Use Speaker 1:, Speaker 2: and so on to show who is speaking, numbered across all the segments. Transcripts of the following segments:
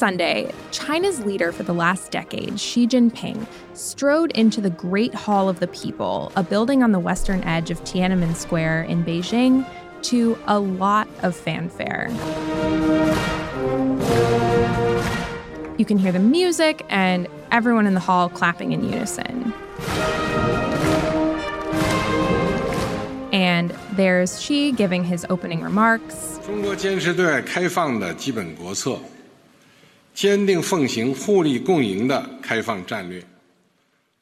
Speaker 1: Sunday, China's leader for the last decade, Xi Jinping, strode into the Great Hall of the People, a building on the western edge of Tiananmen Square in Beijing, to a lot of fanfare. You can hear the music and everyone in the hall clapping in unison. And there's Xi giving his opening remarks.
Speaker 2: 中国坚持对外开放的基本国策， 坚定奉行互利共赢的开放战略。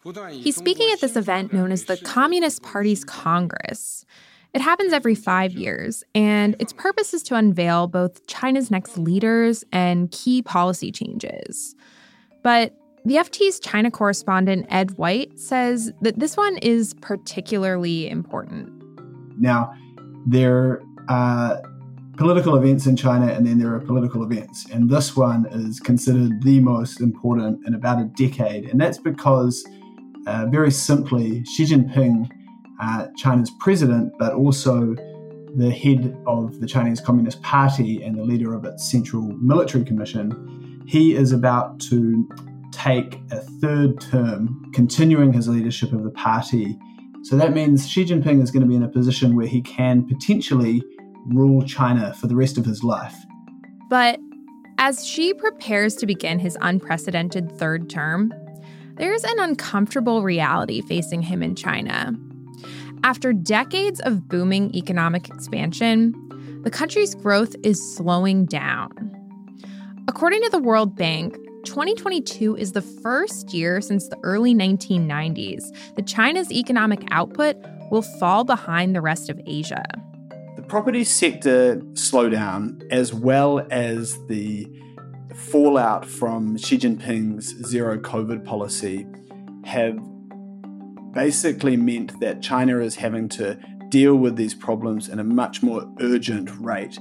Speaker 1: He's speaking at this event known as the Communist Party's Congress. It happens every five years, and its purpose is to unveil both China's next leaders and key policy changes. But the FT's China correspondent Ed White says that this one is particularly important.
Speaker 3: Now, there are political events in China and then there are political events. And this one is considered the most important in about a decade. And that's because, uh, very simply, Xi Jinping, uh, China's president, but also the head of the Chinese Communist Party and the leader of its Central Military Commission, he is about to take a third term, continuing his leadership of the party. So that means Xi Jinping is going to be in a position where he can potentially rule China for the rest of his life.
Speaker 1: But as Xi prepares to begin his unprecedented third term, there's an uncomfortable reality facing him in China. After decades of booming economic expansion, the country's growth is slowing down. According to the World Bank, 2022 is the first year since the early 1990s that China's economic output will fall behind the rest of Asia.
Speaker 3: Property sector slowdown, as well as the fallout from Xi Jinping's zero COVID policy, have basically meant that China is having to deal with these problems in a much more urgent rate.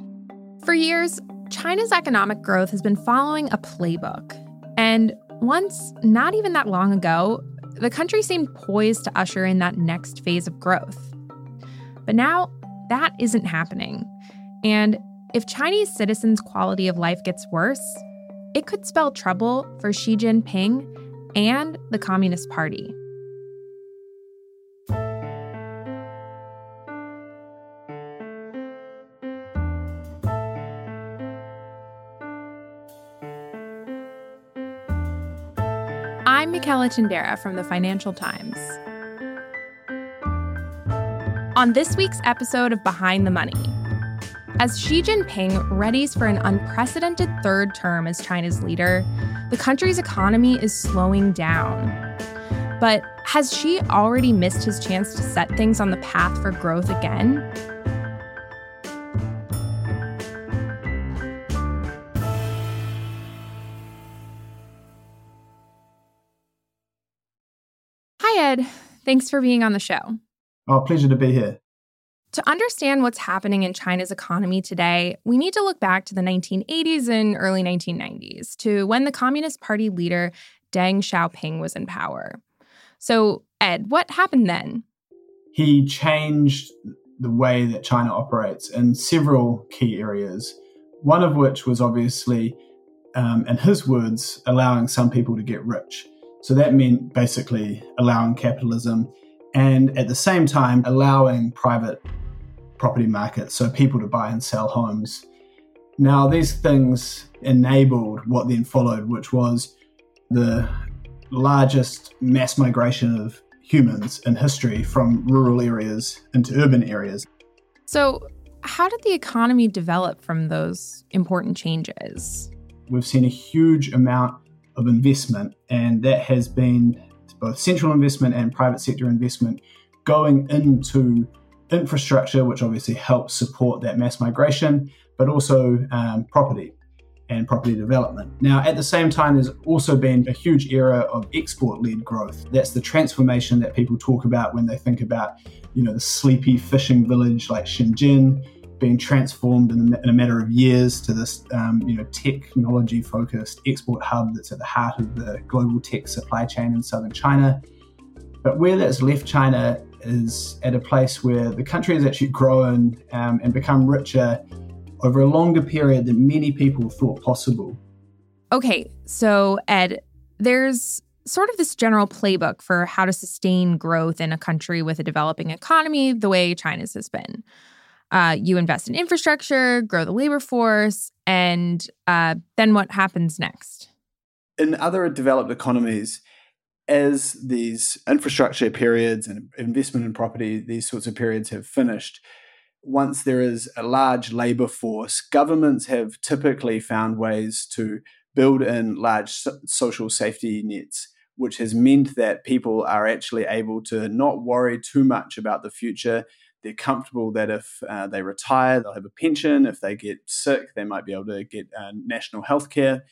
Speaker 1: For years, China's economic growth has been following a playbook. And once, not even that long ago, the country seemed poised to usher in that next phase of growth. But now, that isn't happening. And if Chinese citizens' quality of life gets worse, it could spell trouble for Xi Jinping and the Communist Party. I'm Michaela Tindera from the Financial Times. On this week's episode of Behind the Money, as Xi Jinping readies for an unprecedented third term as China's leader, the country's economy is slowing down. But has Xi already missed his chance to set things on the path for growth again? Hi, Ed. Thanks for being on the show.
Speaker 3: Oh, pleasure to be here.
Speaker 1: To understand what's happening in China's economy today, we need to look back to the 1980s and early 1990s, to when the Communist Party leader Deng Xiaoping was in power. So, Ed, what happened then?
Speaker 3: He changed the way that China operates in several key areas, one of which was obviously, um, in his words, allowing some people to get rich. So that meant basically allowing capitalism and at the same time allowing private property markets, so people to buy and sell homes. Now, these things enabled what then followed, which was the largest mass migration of humans in history from rural areas into urban areas.
Speaker 1: So, how did the economy develop from those important changes?
Speaker 3: We've seen a huge amount of investment, and that has been both central investment and private sector investment going into infrastructure, which obviously helps support that mass migration, but also um, property and property development. Now, at the same time, there's also been a huge era of export led growth. That's the transformation that people talk about when they think about, you know, the sleepy fishing village like Shenzhen being transformed in, a matter of years to this, um, you know, technology focused export hub that's at the heart of the global tech supply chain in southern China. But where that's left China is at a place where the country has actually grown um, and become richer over a longer period than many people thought possible.
Speaker 1: Okay, so Ed, there's sort of this general playbook for how to sustain growth in a country with a developing economy the way China's has been. Uh, you invest in infrastructure, grow the labor force, and uh, then what happens next?
Speaker 3: In other developed economies, as these infrastructure periods and investment in property, these sorts of periods have finished, once there is a large labor force, governments have typically found ways to build in large so- social safety nets, which has meant that people are actually able to not worry too much about the future. They're comfortable that if uh, they retire, they'll have a pension. If they get sick, they might be able to get uh, national health care.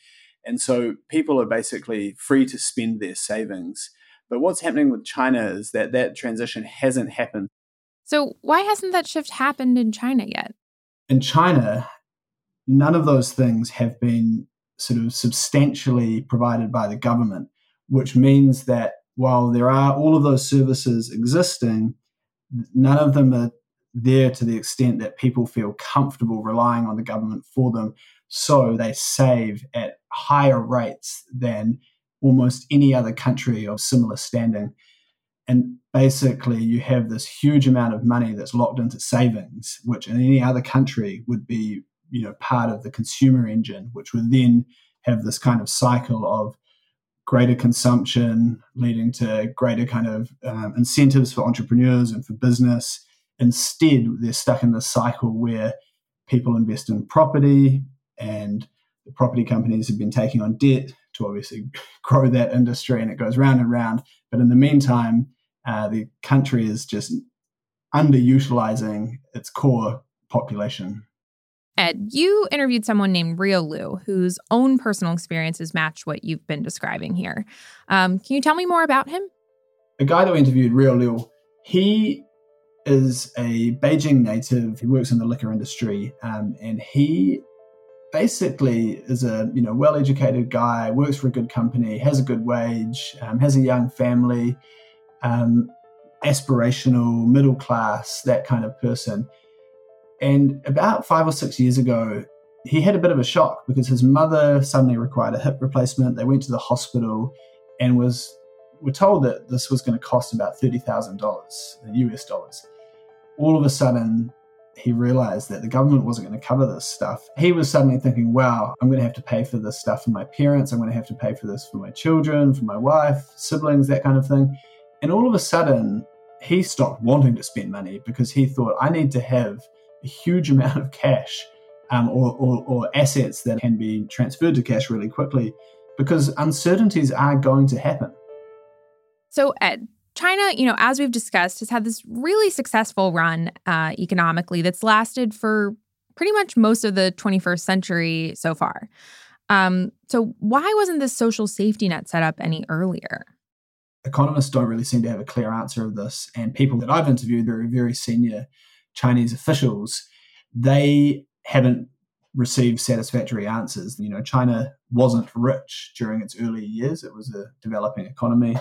Speaker 3: And so people are basically free to spend their savings. But what's happening with China is that that transition hasn't happened.
Speaker 1: So, why hasn't that shift happened in China yet?
Speaker 3: In China, none of those things have been sort of substantially provided by the government, which means that while there are all of those services existing, none of them are there to the extent that people feel comfortable relying on the government for them. So they save at higher rates than almost any other country of similar standing. And basically, you have this huge amount of money that's locked into savings, which in any other country would be, you know, part of the consumer engine, which would then have this kind of cycle of greater consumption, leading to greater kind of um, incentives for entrepreneurs and for business. Instead, they're stuck in this cycle where people invest in property and the property companies have been taking on debt to obviously grow that industry and it goes round and round. But in the meantime, uh, the country is just underutilizing its core population.
Speaker 1: Ed, you interviewed someone named Rio Liu, whose own personal experiences match what you've been describing here. Um, can you tell me more about him?
Speaker 3: The guy that we interviewed, Rio Liu, he is a Beijing native. He works in the liquor industry, um, and he basically is a you know well-educated guy, works for a good company, has a good wage, um, has a young family, um, aspirational, middle class, that kind of person. And about five or six years ago, he had a bit of a shock because his mother suddenly required a hip replacement. They went to the hospital and was were told that this was going to cost about thirty thousand dollars, US dollars. All of a sudden, he realized that the government wasn't going to cover this stuff. He was suddenly thinking, "Wow, I'm going to have to pay for this stuff for my parents. I'm going to have to pay for this for my children, for my wife, siblings, that kind of thing." And all of a sudden, he stopped wanting to spend money because he thought, "I need to have." A huge amount of cash um, or, or, or assets that can be transferred to cash really quickly because uncertainties are going to happen.
Speaker 1: So, Ed, China, you know, as we've discussed, has had this really successful run uh, economically that's lasted for pretty much most of the 21st century so far. Um, so, why wasn't this social safety net set up any earlier?
Speaker 3: Economists don't really seem to have a clear answer of this, and people that I've interviewed—they're very senior Chinese officials, they haven't received satisfactory answers. You know, China wasn't rich during its early years. It was a developing economy,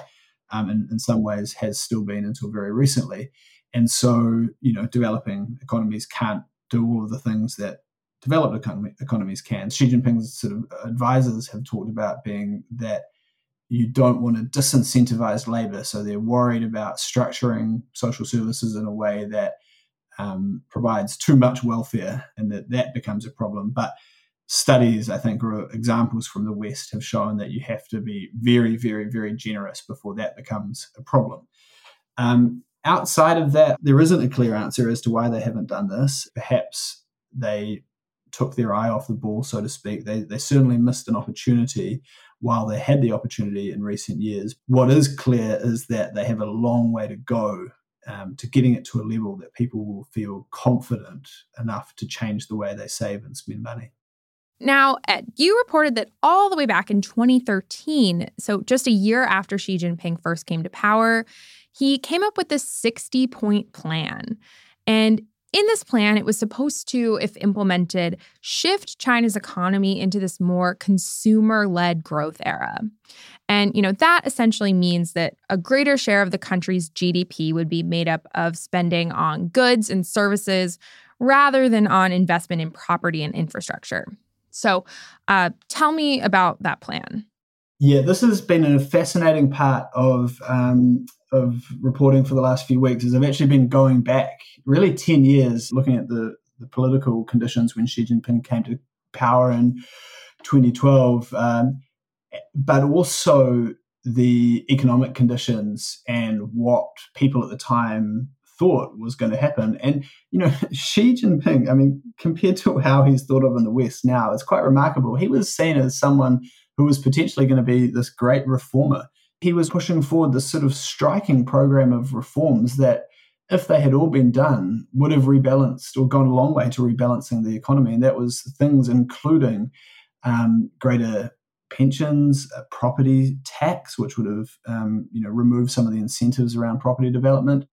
Speaker 3: um, and in some ways has still been until very recently. And so, you know, developing economies can't do all of the things that developed economy, economies can. Xi Jinping's sort of advisors have talked about being that you don't want to disincentivize labor. So they're worried about structuring social services in a way that um, provides too much welfare and that that becomes a problem. But studies, I think, or examples from the West have shown that you have to be very, very, very generous before that becomes a problem. Um, outside of that, there isn't a clear answer as to why they haven't done this. Perhaps they took their eye off the ball, so to speak. They, they certainly missed an opportunity while they had the opportunity in recent years. What is clear is that they have a long way to go um, to getting it to a level that people will feel confident enough to change the way they save and spend money.
Speaker 1: Now, Ed, you reported that all the way back in 2013, so just a year after Xi Jinping first came to power, he came up with this 60 point plan. And in this plan, it was supposed to, if implemented, shift China's economy into this more consumer led growth era. And, you know, that essentially means that a greater share of the country's GDP would be made up of spending on goods and services rather than on investment in property and infrastructure. So, uh, tell me about that plan.
Speaker 3: Yeah, this has been a fascinating part of um, of reporting for the last few weeks. Is I've actually been going back really ten years, looking at the the political conditions when Xi Jinping came to power in 2012, um, but also the economic conditions and what people at the time thought was going to happen. And, you know, Xi Jinping, I mean, compared to how he's thought of in the West now, it's quite remarkable. He was seen as someone who was potentially going to be this great reformer. He was pushing forward this sort of striking program of reforms that, if they had all been done, would have rebalanced or gone a long way to rebalancing the economy. And that was things including um, greater pensions, property tax, which would have um, you know removed some of the incentives around property development,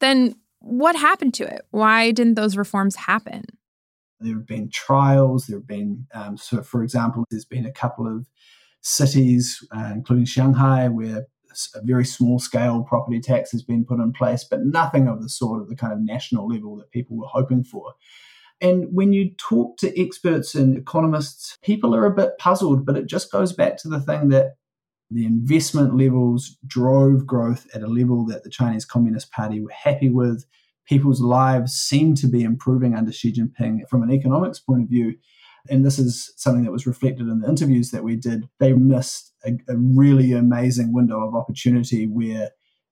Speaker 1: then what happened to it? Why didn't those reforms happen?
Speaker 3: There have been trials. There have been, um, so for example, there's been a couple of cities, uh, including Shanghai, where a very small scale property tax has been put in place, but nothing of the sort of the kind of national level that people were hoping for. And when you talk to experts and economists, people are a bit puzzled, but it just goes back to the thing that the investment levels drove growth at a level that the Chinese Communist Party were happy with. People's lives seem to be improving under Xi Jinping from an economics point of view. And this is something that was reflected in the interviews that we did. They missed a, a really amazing window of opportunity where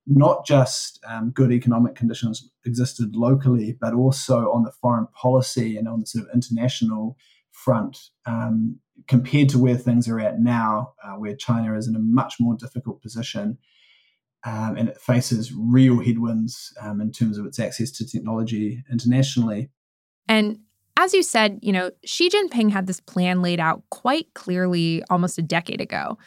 Speaker 3: not just um, good economic conditions existed locally, but also on the foreign policy and on the sort of international front. Um, compared to where things are at now, uh, where China is in a much more difficult position um, and it faces real headwinds um, in terms of its access to technology internationally.
Speaker 1: And as you said, you know, Xi Jinping had this plan laid out quite clearly almost a decade ago.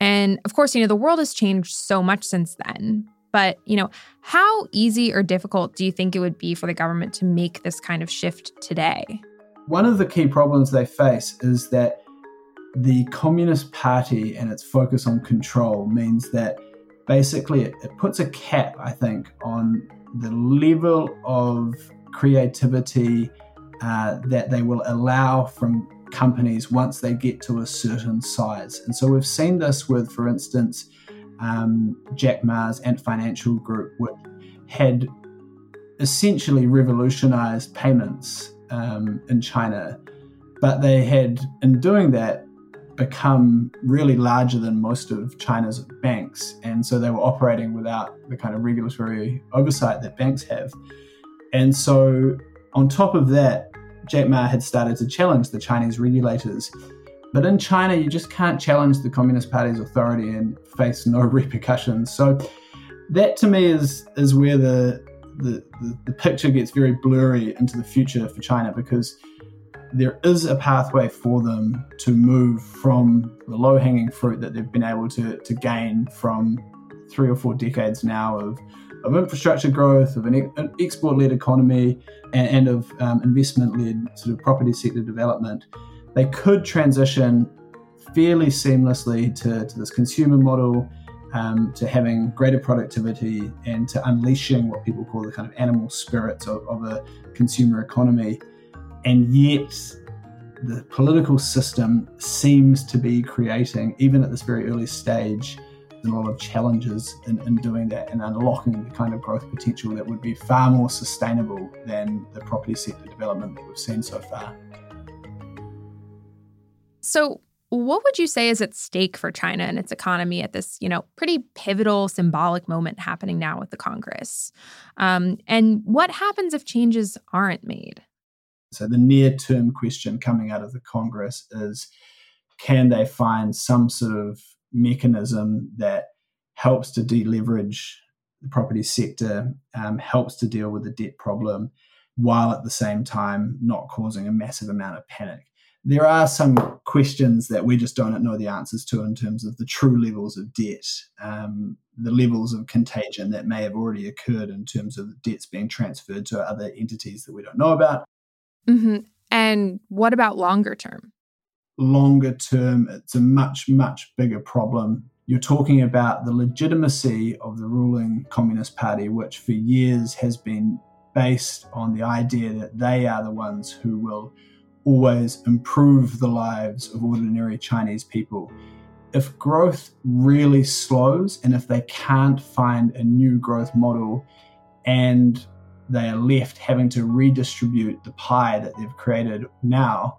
Speaker 1: And of course, you know, the world has changed so much since then. But, you know, how easy or difficult do you think it would be for the government to make this kind of shift today?
Speaker 3: One of the key problems they face is that the Communist Party and its focus on control means that basically it, it puts a cap, I think, on the level of creativity uh, that they will allow from companies once they get to a certain size. And so we've seen this with, for instance, um, Jack Ma's Ant Financial Group, which had essentially revolutionized payments um, in China. But they had, in doing that, become really larger than most of China's banks. And so they were operating without the kind of regulatory oversight that banks have. And so, on top of that, Jack Ma had started to challenge the Chinese regulators. But in China, you just can't challenge the Communist Party's authority and face no repercussions. So, that to me is is where the the, the, the picture gets very blurry into the future for China because there is a pathway for them to move from the low hanging fruit that they've been able to, to gain from three or four decades now of, of infrastructure growth, of an, export led economy, and, and of um, investment led sort of property sector development. They could transition fairly seamlessly to, to this consumer model. Um, to having greater productivity and to unleashing what people call the kind of animal spirits of, of a consumer economy and yet, the political system seems to be creating, even at this very early stage, a lot of challenges in, in doing that and unlocking the kind of growth potential that would be far more sustainable than the property sector development that we've seen so far.
Speaker 1: So, what would you say is at stake for China and its economy at this, you know, pretty pivotal symbolic moment happening now with the Congress? Um, and what happens if changes aren't made?
Speaker 3: So the near term question coming out of the Congress is can they find some sort of mechanism that helps to deleverage the property sector um, helps to deal with the debt problem while at the same time not causing a massive amount of panic. There are some questions that we just don't know the answers to in terms of the true levels of debt, um, the levels of contagion that may have already occurred in terms of debts being transferred to other entities that we don't know about.
Speaker 1: Mm-hmm. And what about longer term?
Speaker 3: Longer term, it's a much, much bigger problem. You're talking about the legitimacy of the ruling Communist Party, which for years has been based on the idea that they are the ones who will always improve the lives of ordinary Chinese people. If growth really slows and if they can't find a new growth model and they are left having to redistribute the pie that they've created now,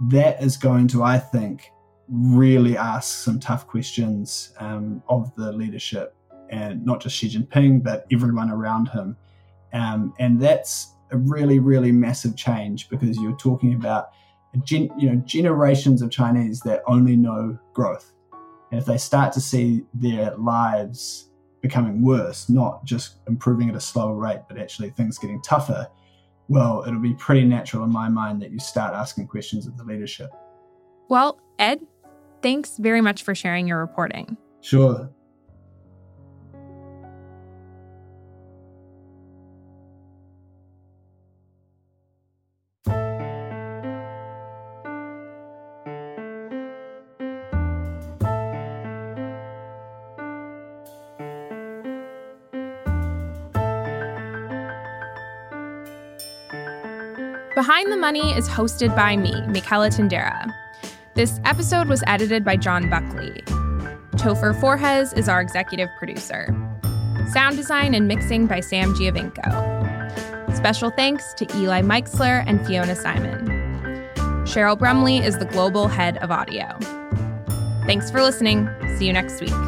Speaker 3: that is going to, I think, really ask some tough questions um, of the leadership and not just Xi Jinping, but everyone around him. Um, and that's a really, really massive change because you're talking about gen, you know generations of Chinese that only know growth. And if they start to see their lives becoming worse, not just improving at a slower rate, but actually things getting tougher, well, it'll be pretty natural in my mind that you start asking questions of the leadership.
Speaker 1: Well, Ed, thanks very much for sharing your reporting.
Speaker 3: Sure.
Speaker 1: Behind the Money is hosted by me, Michaela Tindera. This episode was edited by John Buckley. Topher Forhecz is our executive producer. Sound design and mixing by Sam Giovinco. Special thanks to Eli Meixler and Fiona Symon. Cheryl Brumley is the global head of audio. Thanks for listening. See you next week.